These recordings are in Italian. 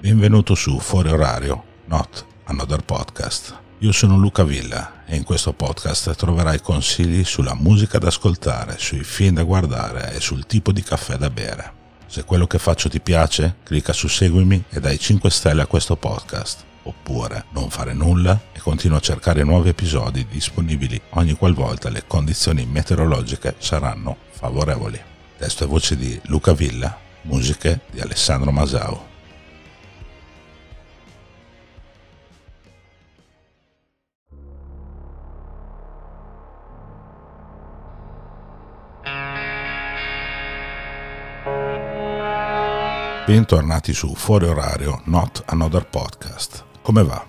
Benvenuto su Fuori Orario, Not Another Podcast. Io sono Luca Villa e in questo podcast troverai consigli sulla musica da ascoltare, sui film da guardare e sul tipo di caffè da bere. Se quello che faccio ti piace, clicca su Seguimi e dai 5 stelle a questo podcast. Oppure non fare nulla e continua a cercare nuovi episodi disponibili ogni qualvolta le condizioni meteorologiche saranno favorevoli. Testo e voce di Luca Villa, musiche di Alessandro Masao. Bentornati su Fuori Orario, Not Another Podcast. Come va?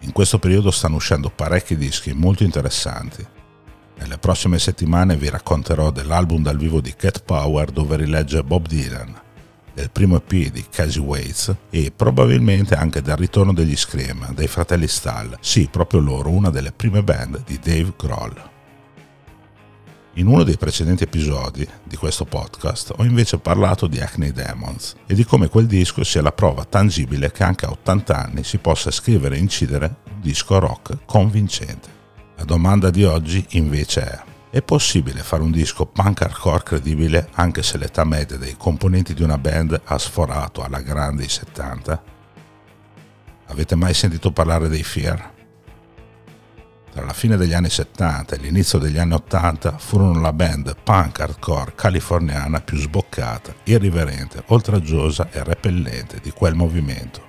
In questo periodo stanno uscendo parecchi dischi molto interessanti. Nelle prossime settimane vi racconterò dell'album dal vivo di Cat Power dove rilegge Bob Dylan, del primo EP di Casey Waits e probabilmente anche del ritorno degli Scream, dei fratelli Stahl, sì, proprio loro, una delle prime band di Dave Grohl. In uno dei precedenti episodi di questo podcast ho invece parlato di Acne Demons e di come quel disco sia la prova tangibile che anche a 80 anni si possa scrivere e incidere un disco rock convincente. La domanda di oggi invece è è possibile fare un disco punk hardcore credibile anche se l'età media dei componenti di una band ha sforato alla grande i 70? Avete mai sentito parlare dei Fear? Tra la fine degli anni 70 e l'inizio degli anni 80 furono la band punk hardcore californiana più sboccata, irriverente, oltraggiosa e repellente di quel movimento.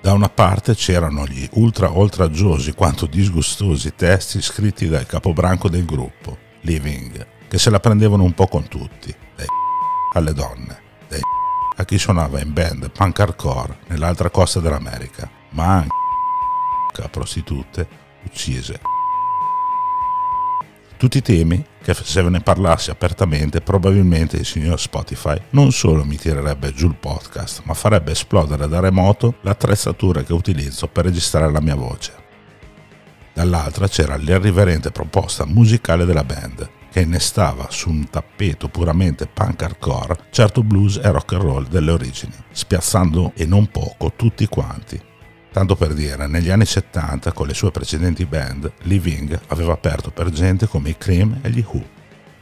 Da una parte c'erano gli ultra oltraggiosi quanto disgustosi testi scritti dal capobranco del gruppo, Living, che se la prendevano un po' con tutti, dai alle donne, dai a chi suonava in band punk hardcore nell'altra costa dell'America, ma anche a prostitute uccise. Tutti temi che se ve ne parlassi apertamente probabilmente il signor Spotify non solo mi tirerebbe giù il podcast, ma farebbe esplodere da remoto l'attrezzatura che utilizzo per registrare la mia voce. Dall'altra c'era l'irriverente proposta musicale della band, che innestava su un tappeto puramente punk hardcore certo blues e rock and roll delle origini, spiazzando e non poco tutti quanti, Tanto per dire, negli anni 70 con le sue precedenti band, Living aveva aperto per gente come i Cream e gli Who.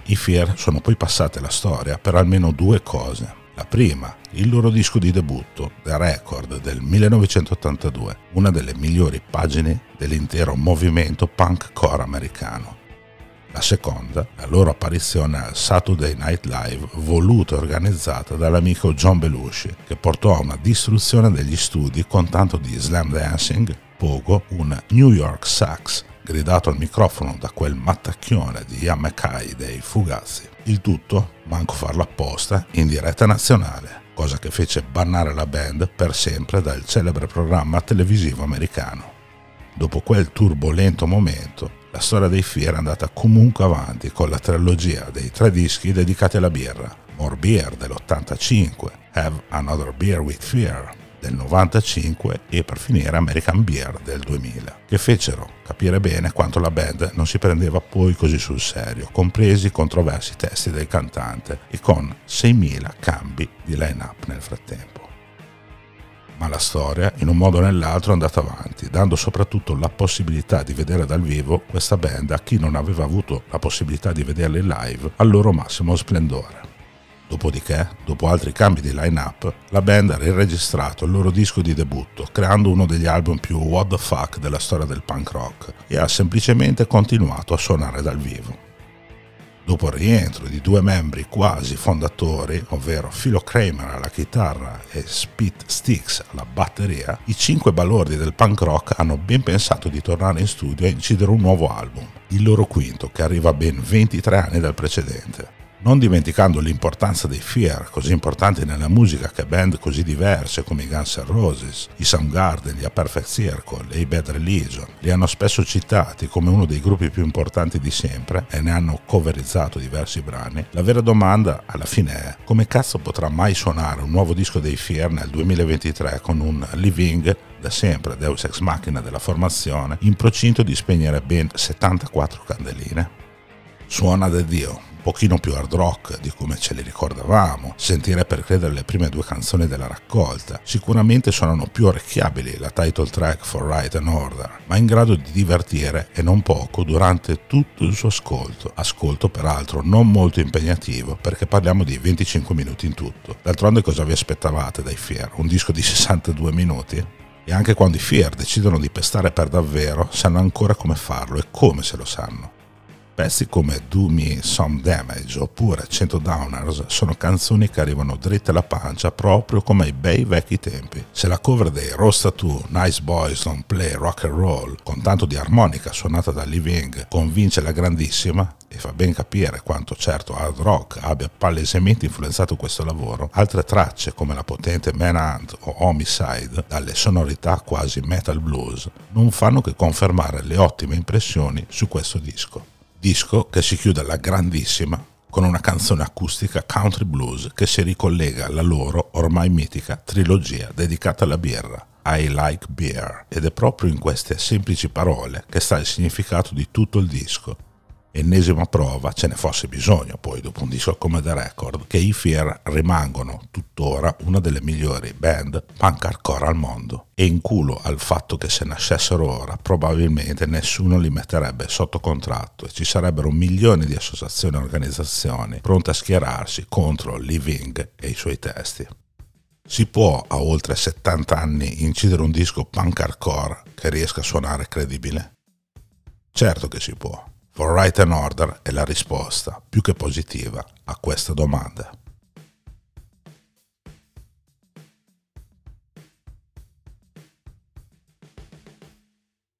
I Fear sono poi passate alla storia per almeno due cose. La prima, il loro disco di debutto, The Record del 1982, una delle migliori pagine dell'intero movimento punk core americano. La seconda, la loro apparizione al Saturday Night Live voluta e organizzata dall'amico John Belushi, che portò a una distruzione degli studi con tanto di slam dancing, pogo, un New York sax gridato al microfono da quel mattacchione di Ian Mackay dei Fugazzi. Il tutto, manco farlo apposta, in diretta nazionale, cosa che fece bannare la band per sempre dal celebre programma televisivo americano. Dopo quel turbolento momento, la storia dei Fear è andata comunque avanti con la trilogia dei tre dischi dedicati alla birra. More Beer dell'85, Have Another Beer with Fear del 95 e per finire American Beer del 2000, che fecero capire bene quanto la band non si prendeva poi così sul serio, compresi i controversi testi del cantante e con 6.000 cambi di line-up nel frattempo ma la storia, in un modo o nell'altro, è andata avanti, dando soprattutto la possibilità di vedere dal vivo questa band a chi non aveva avuto la possibilità di vederli live al loro massimo splendore. Dopodiché, dopo altri cambi di line-up, la band ha riregistrato il loro disco di debutto, creando uno degli album più what the fuck della storia del punk rock, e ha semplicemente continuato a suonare dal vivo. Dopo il rientro di due membri quasi fondatori, ovvero Philo Kramer alla chitarra e Spit Sticks alla batteria, i cinque balordi del punk rock hanno ben pensato di tornare in studio e incidere un nuovo album, il loro quinto che arriva a ben 23 anni dal precedente non dimenticando l'importanza dei Fear, così importanti nella musica che band così diverse come i Guns N' Roses, i Soundgarden, gli A Perfect Circle e i Bad Religion li hanno spesso citati come uno dei gruppi più importanti di sempre e ne hanno coverizzato diversi brani, la vera domanda alla fine è come cazzo potrà mai suonare un nuovo disco dei Fear nel 2023 con un Living da sempre Deus Ex Machina della formazione in procinto di spegnere ben 74 candeline? Suona da Dio, pochino più hard rock di come ce li ricordavamo, sentire per credere le prime due canzoni della raccolta. Sicuramente suonano più orecchiabili la title track For Right and Order, ma in grado di divertire e non poco durante tutto il suo ascolto. Ascolto peraltro non molto impegnativo perché parliamo di 25 minuti in tutto. D'altronde cosa vi aspettavate dai Fier? Un disco di 62 minuti? E anche quando i Fear decidono di pestare per davvero, sanno ancora come farlo e come se lo sanno. Pezzi come Do Me Some Damage oppure 100 Downers sono canzoni che arrivano dritte alla pancia proprio come ai bei vecchi tempi. Se la cover dei Rosta 2 Nice Boys Don't Play Rock and Roll con tanto di armonica suonata da Living convince la grandissima e fa ben capire quanto certo hard rock abbia palesemente influenzato questo lavoro, altre tracce come la potente Manhunt o Homicide, dalle sonorità quasi metal blues, non fanno che confermare le ottime impressioni su questo disco disco che si chiude alla grandissima con una canzone acustica country blues che si ricollega alla loro ormai mitica trilogia dedicata alla birra, I Like Beer, ed è proprio in queste semplici parole che sta il significato di tutto il disco ennesima prova, ce ne fosse bisogno poi dopo un disco come The Record, che i Fear rimangono tuttora una delle migliori band punk hardcore al mondo. E in culo al fatto che se nascessero ora probabilmente nessuno li metterebbe sotto contratto e ci sarebbero milioni di associazioni e organizzazioni pronte a schierarsi contro Living e i suoi testi. Si può a oltre 70 anni incidere un disco punk hardcore che riesca a suonare credibile? Certo che si può. For Right and Order è la risposta più che positiva a questa domanda.